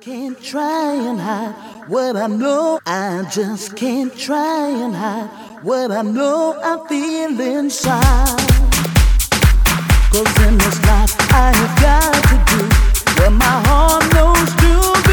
can't try and hide what I know. I just can't try and hide what I know I feel inside. Cause in this life I have got to do what my heart knows to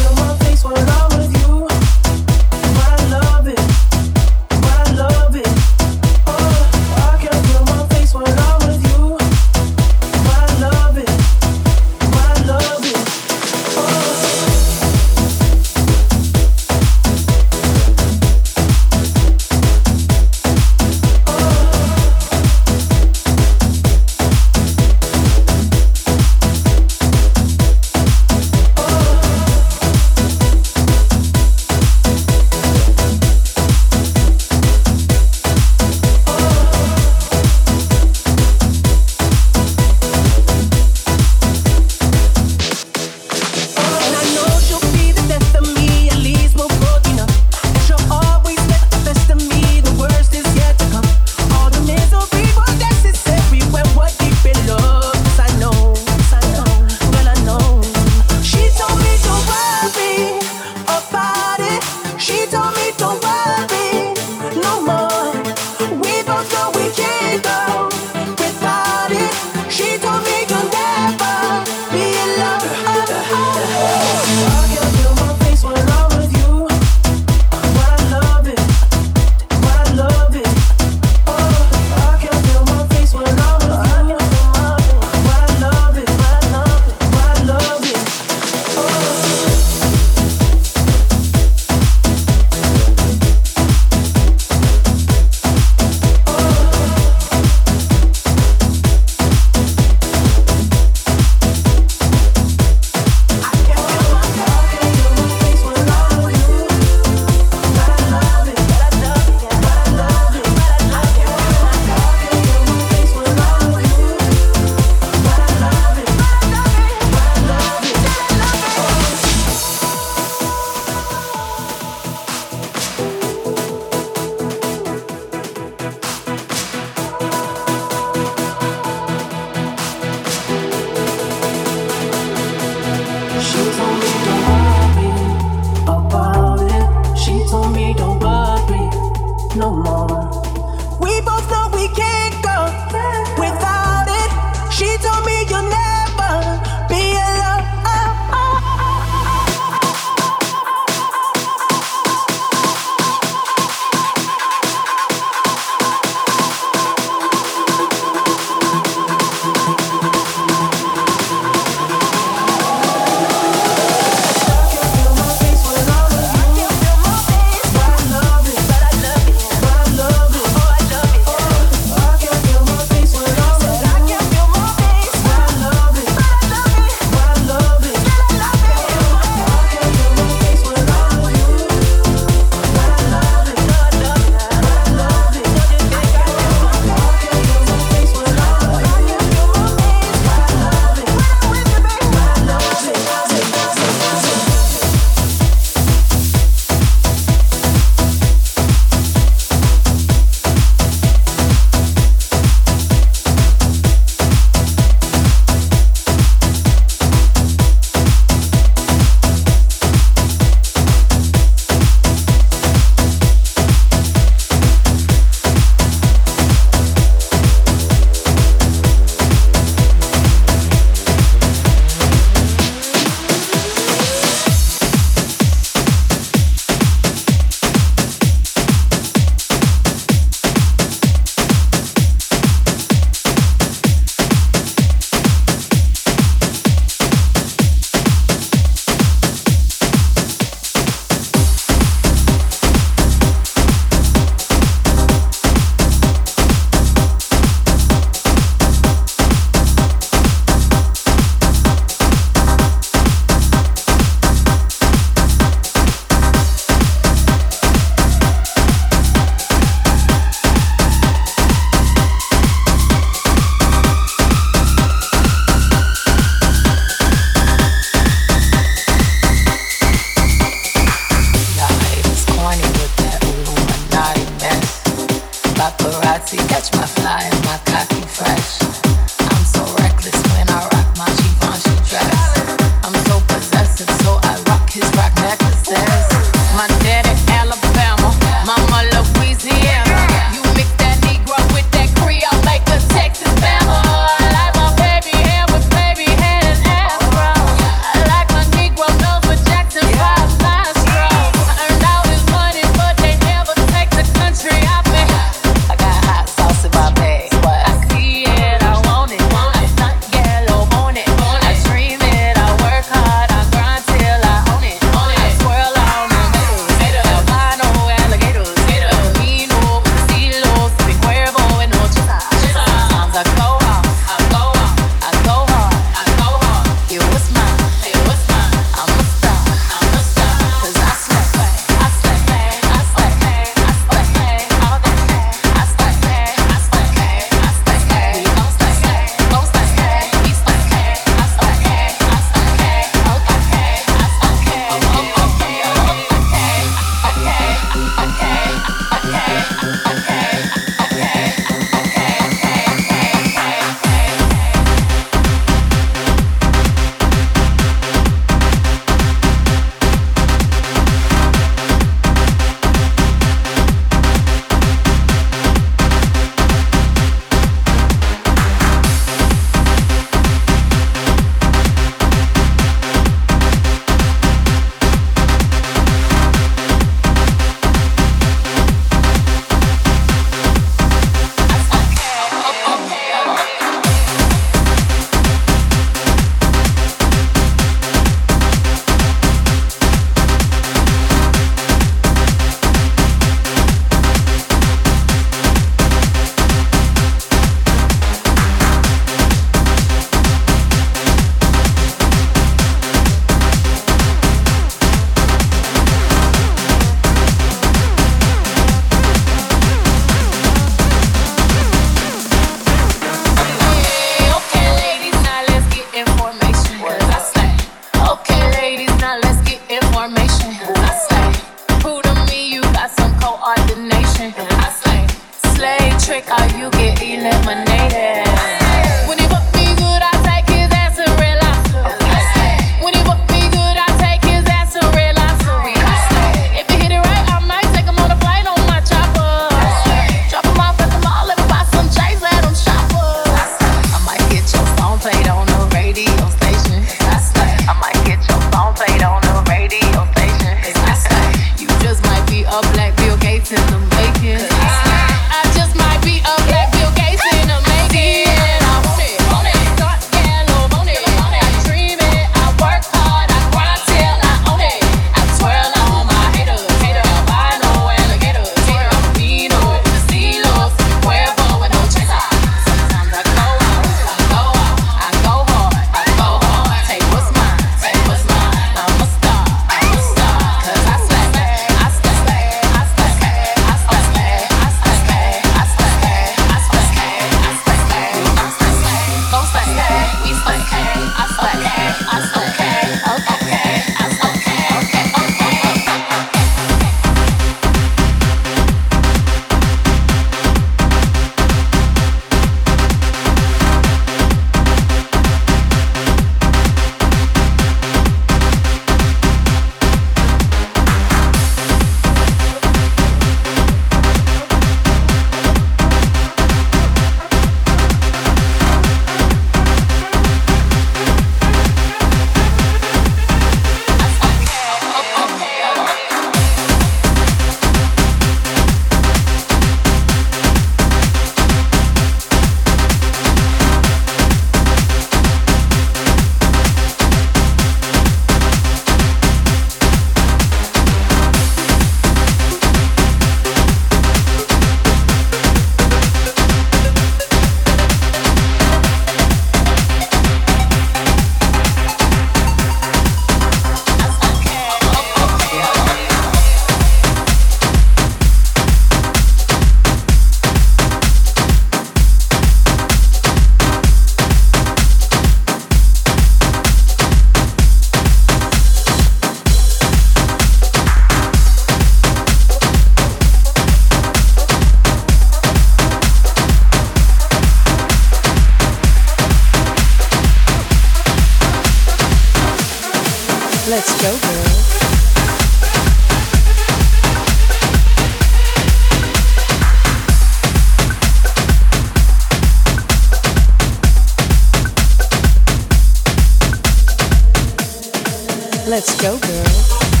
Let's go, girl.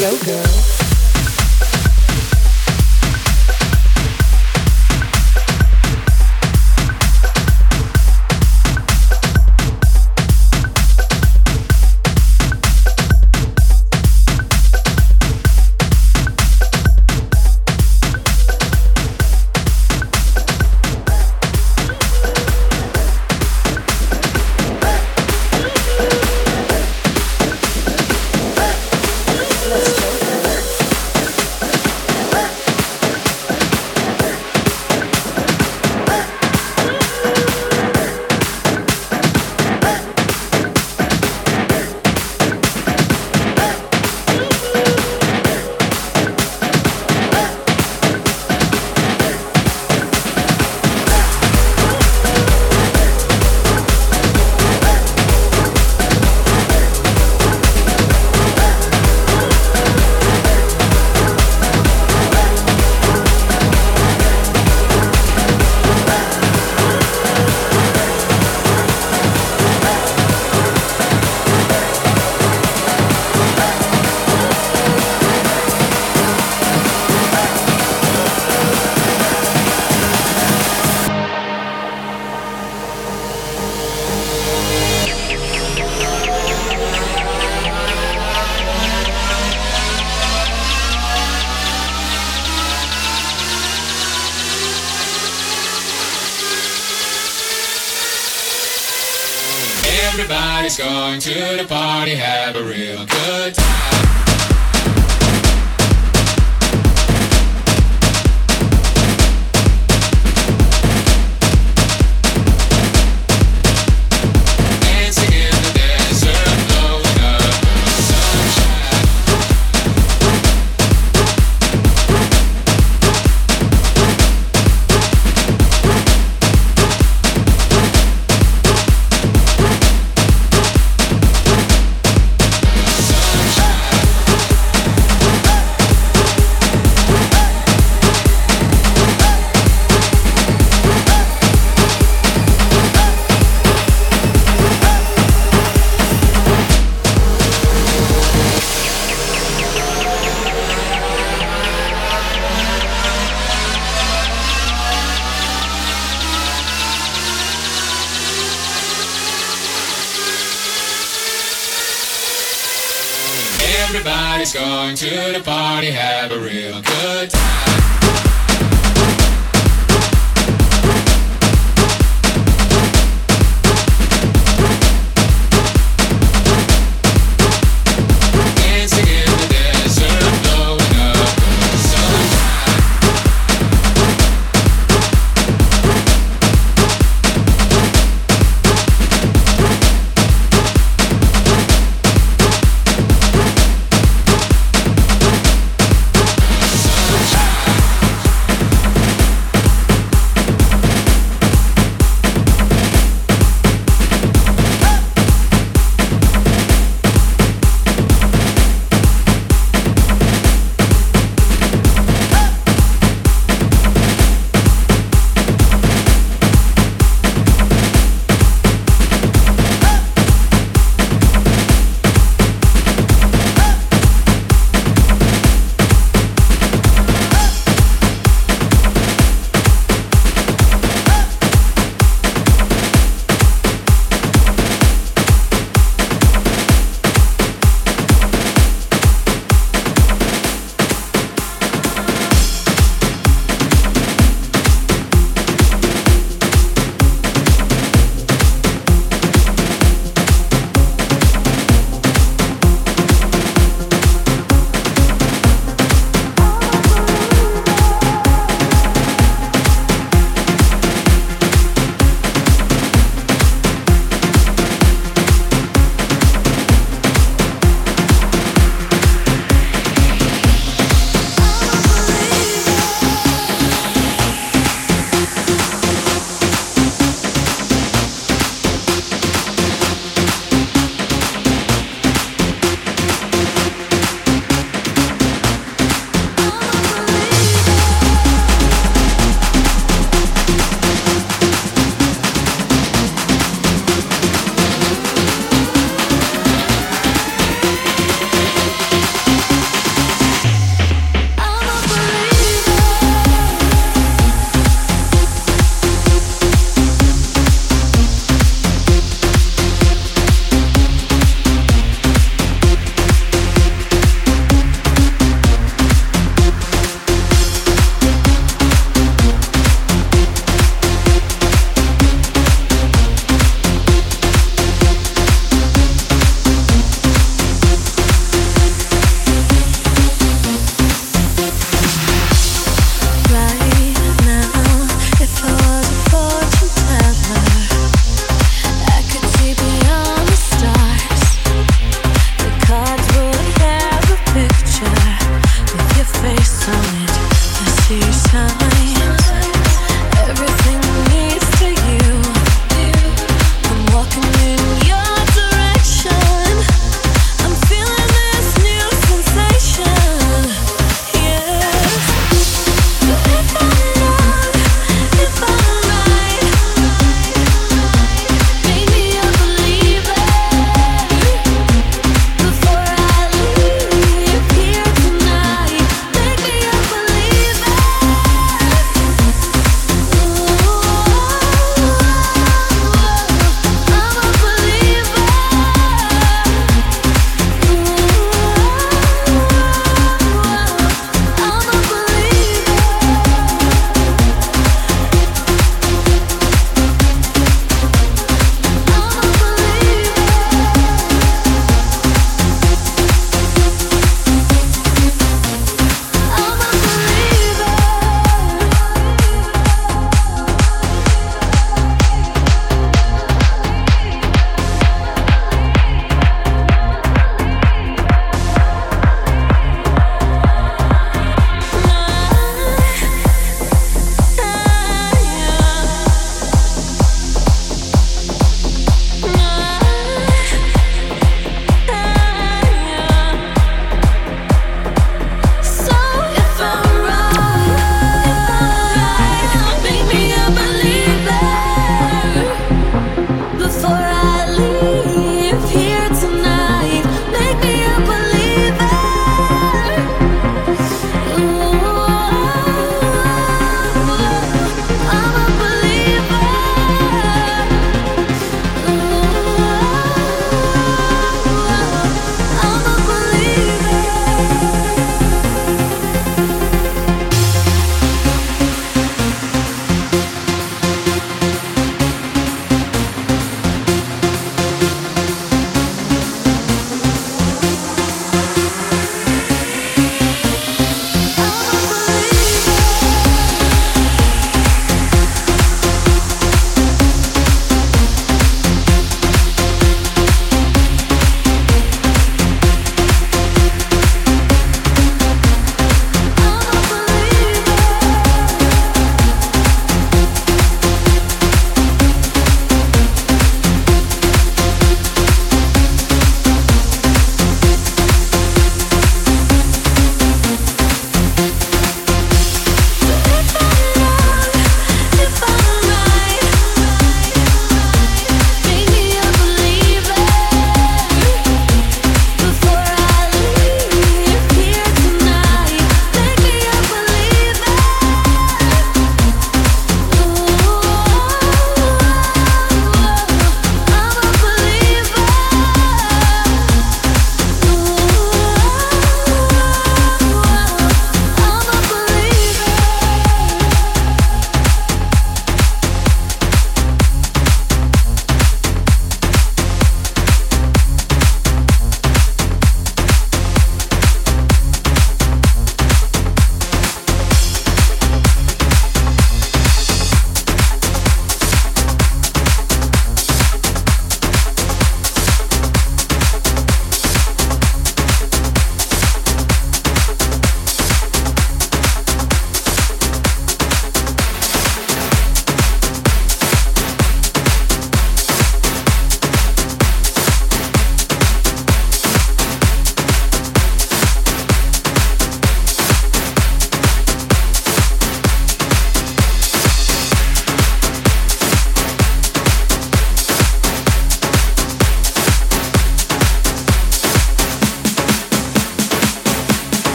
Go, girl.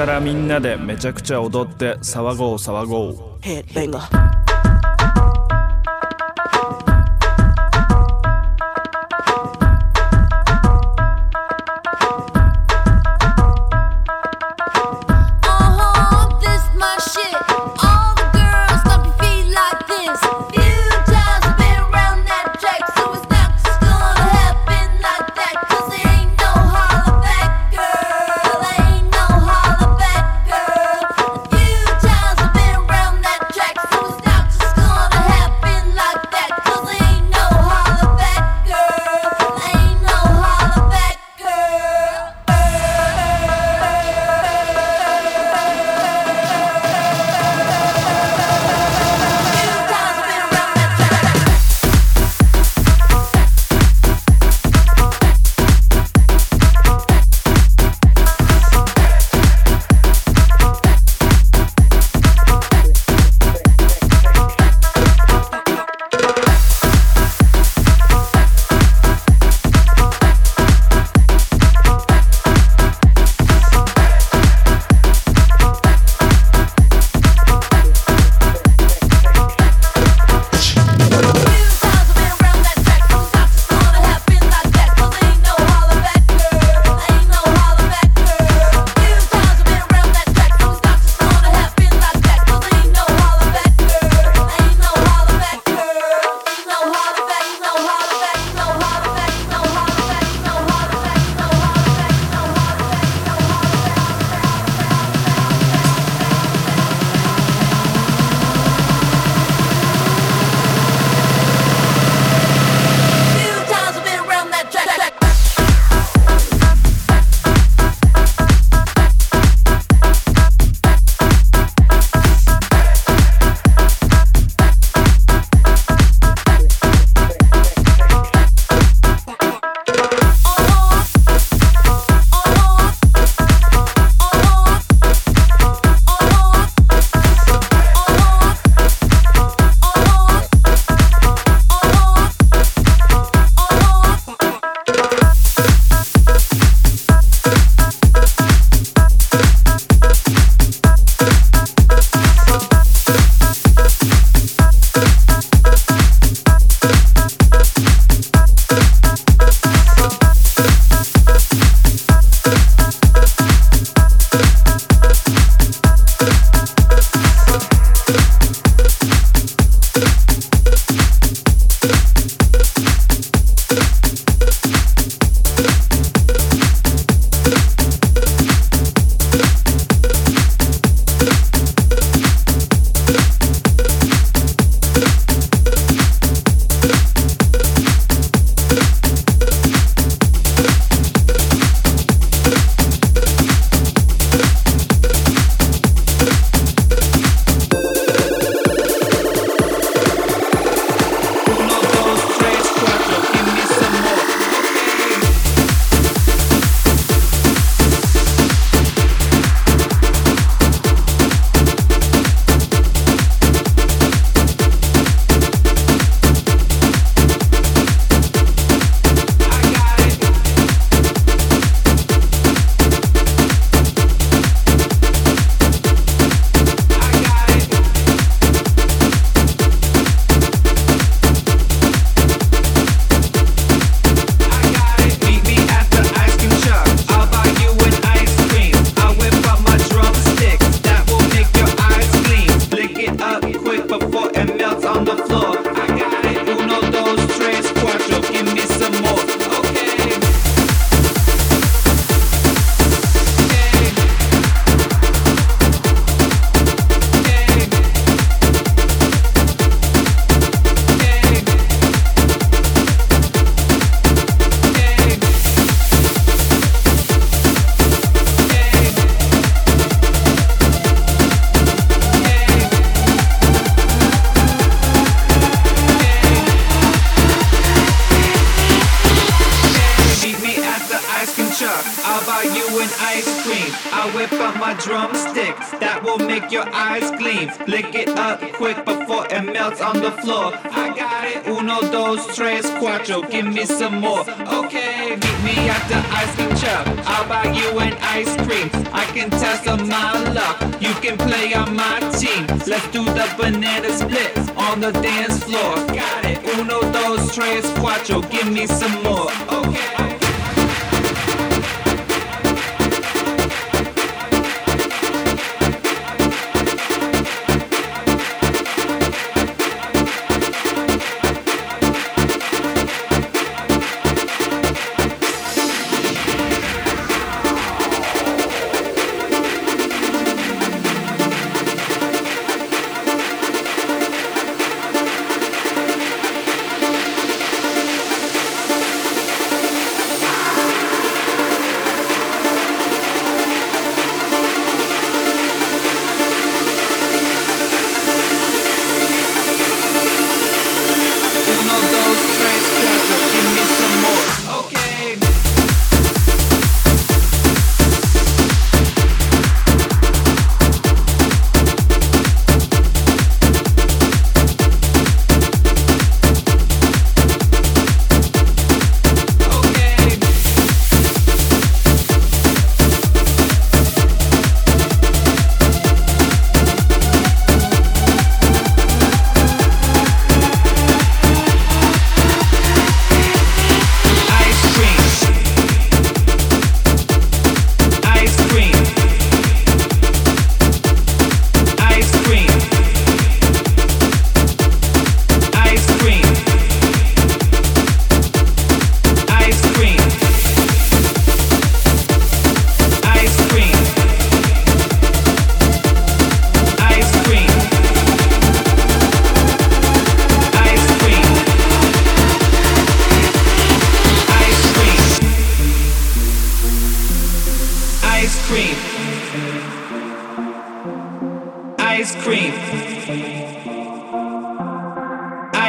からみんなでめちゃくちゃ踊って騒ごう騒ごう。Hey,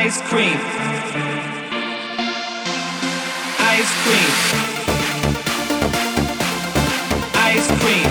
Ice cream. Ice cream. Ice cream.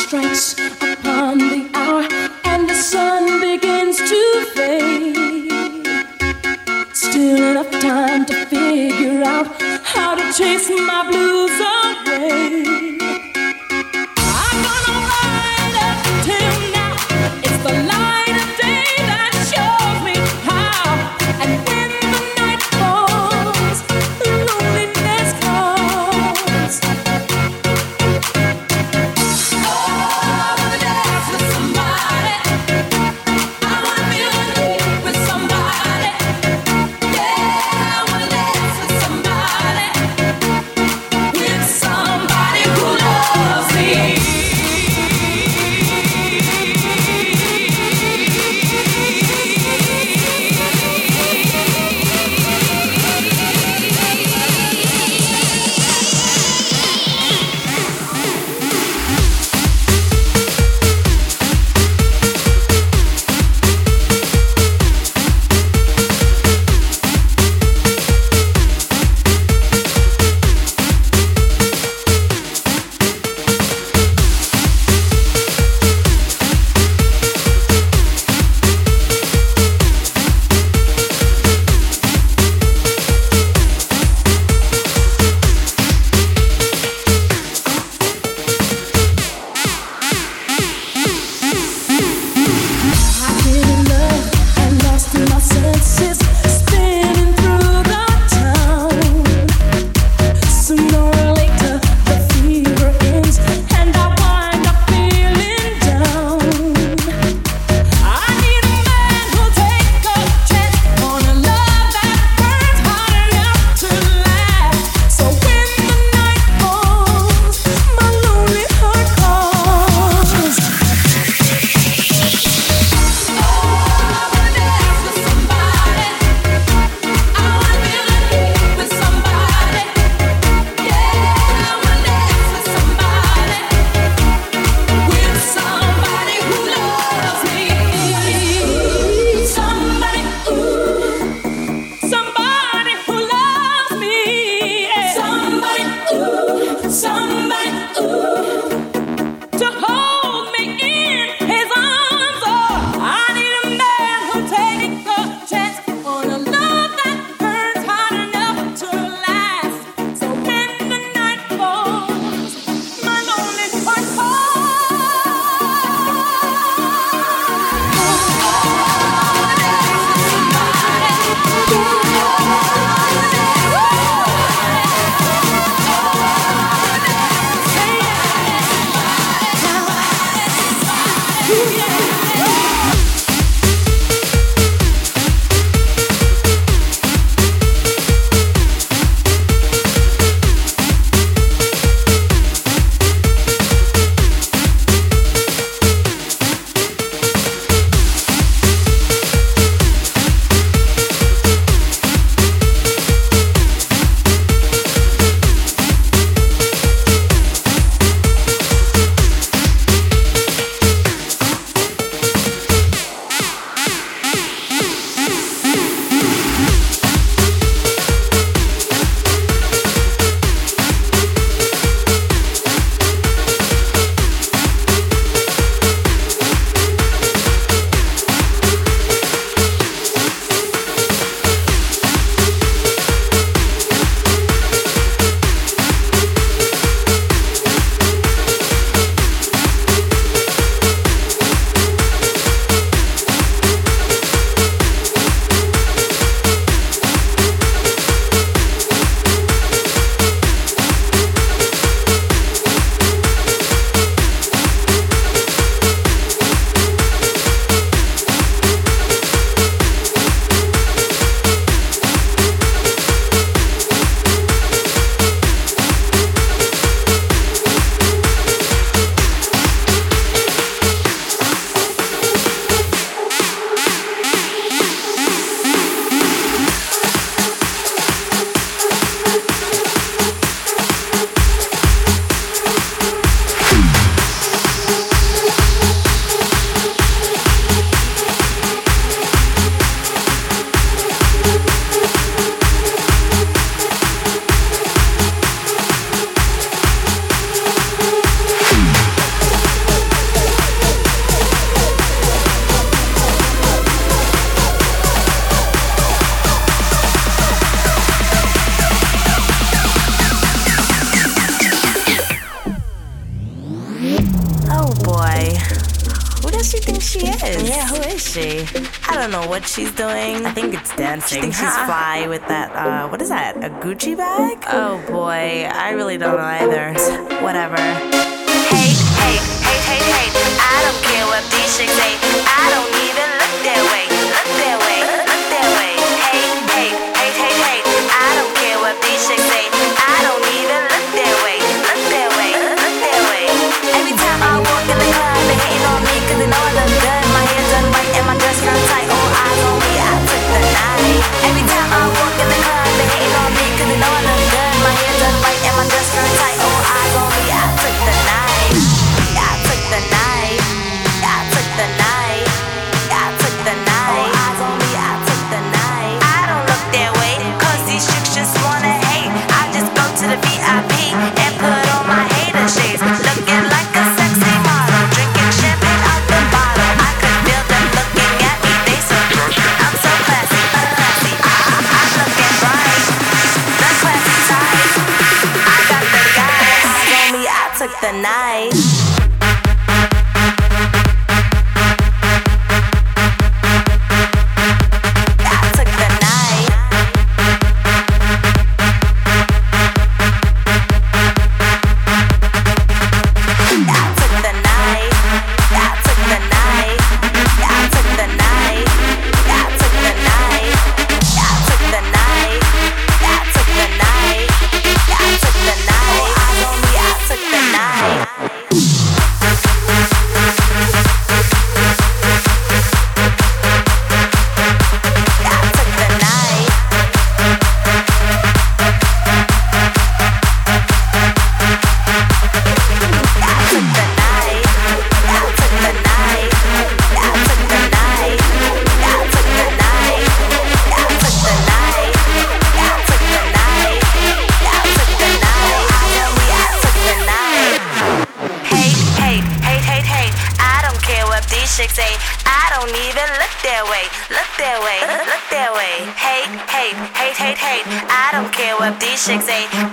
strikes upon She thinks she's fly with that. Uh, what is that? A Gucci bag? shakes a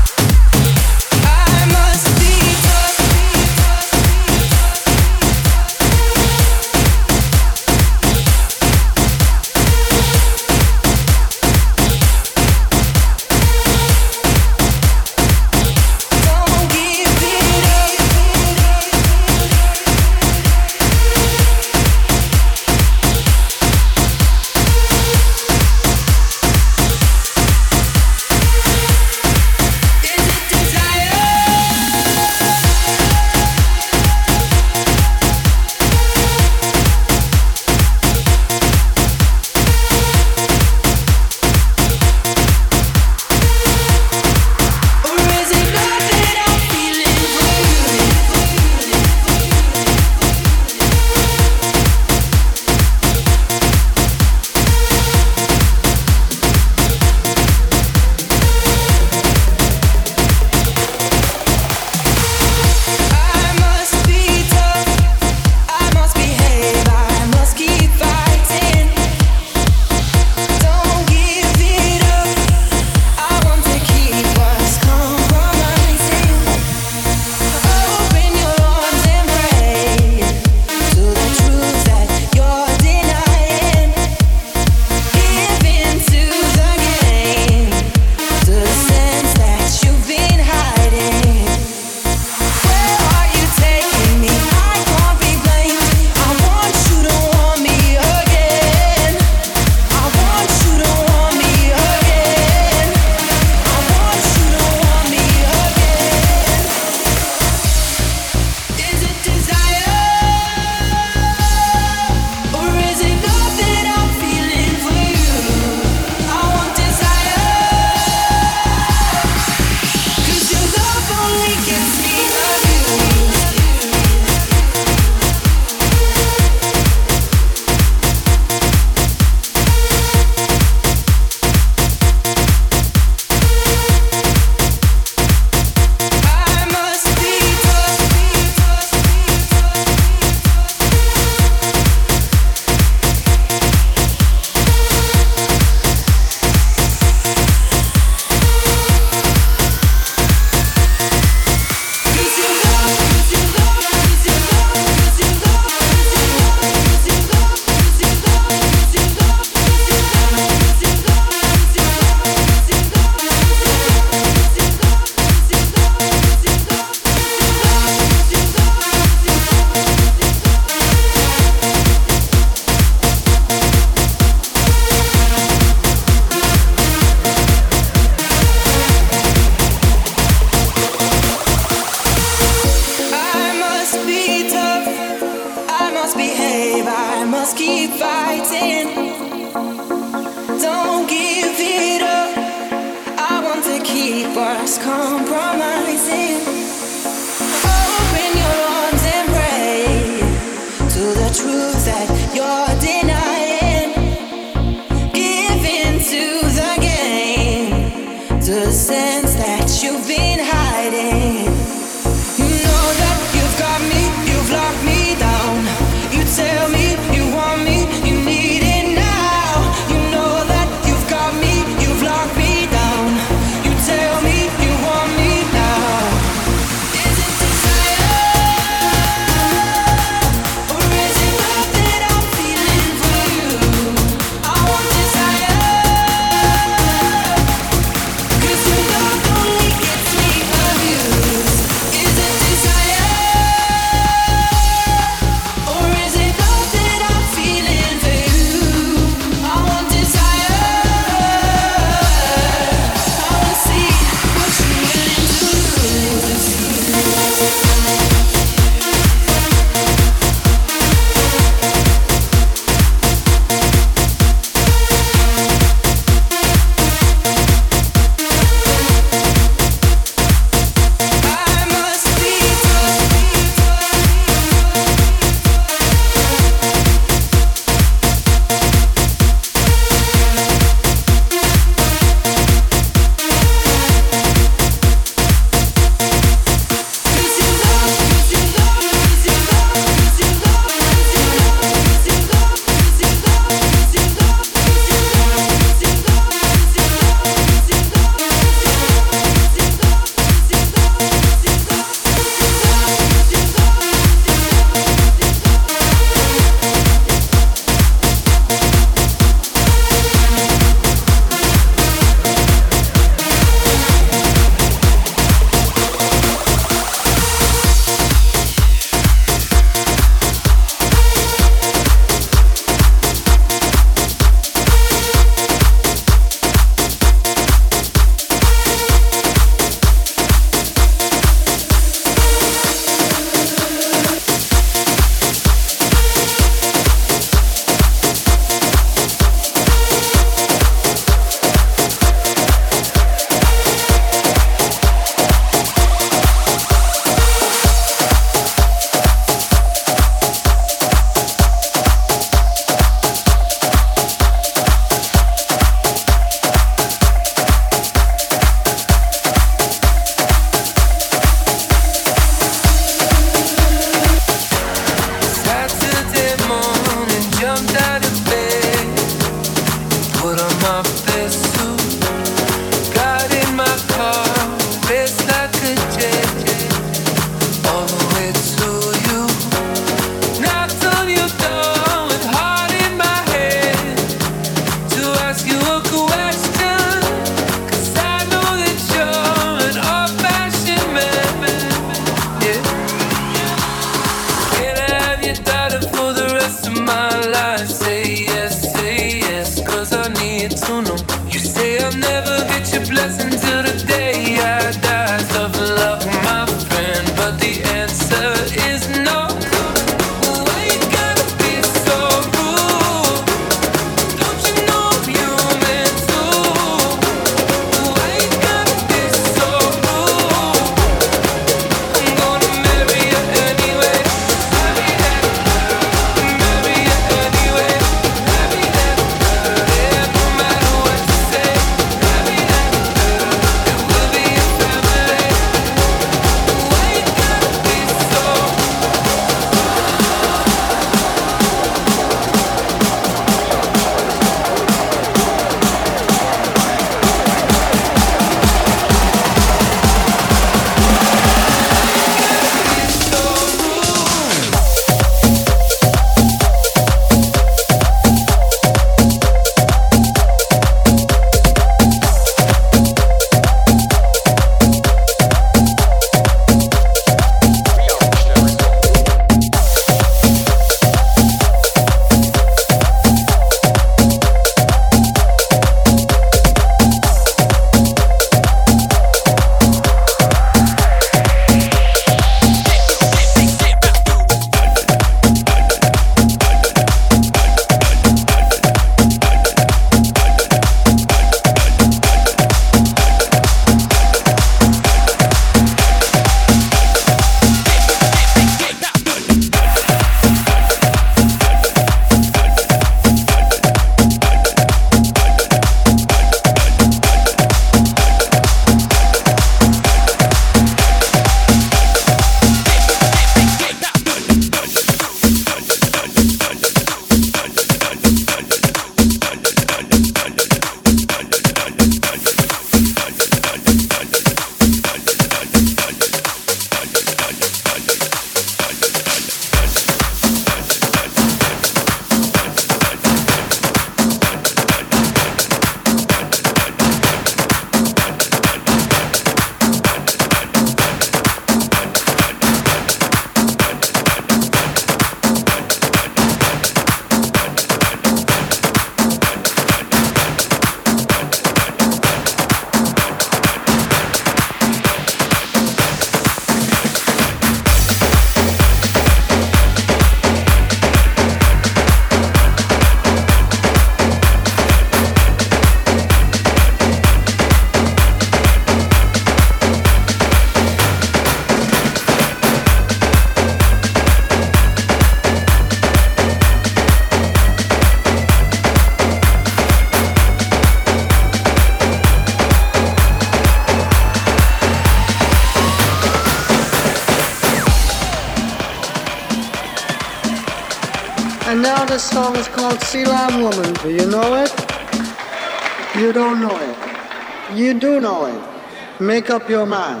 Make up your mind.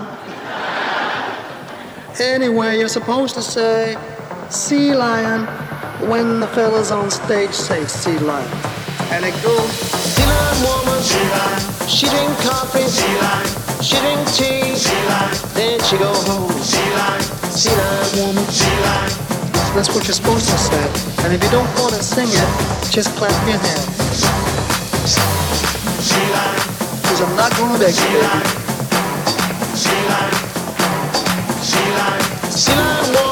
Anyway, you're supposed to say Sea Lion when the fellas on stage say Sea Lion. And it goes Sea lion woman, sea lion. she drink coffee, sea lion. she drink tea, sea lion. then she go home. Sea lion Sea lion woman, sea lion. That's what you're supposed to say. And if you don't want to sing it, just clap your hands. Because I'm not going to beg you, baby. Sea lion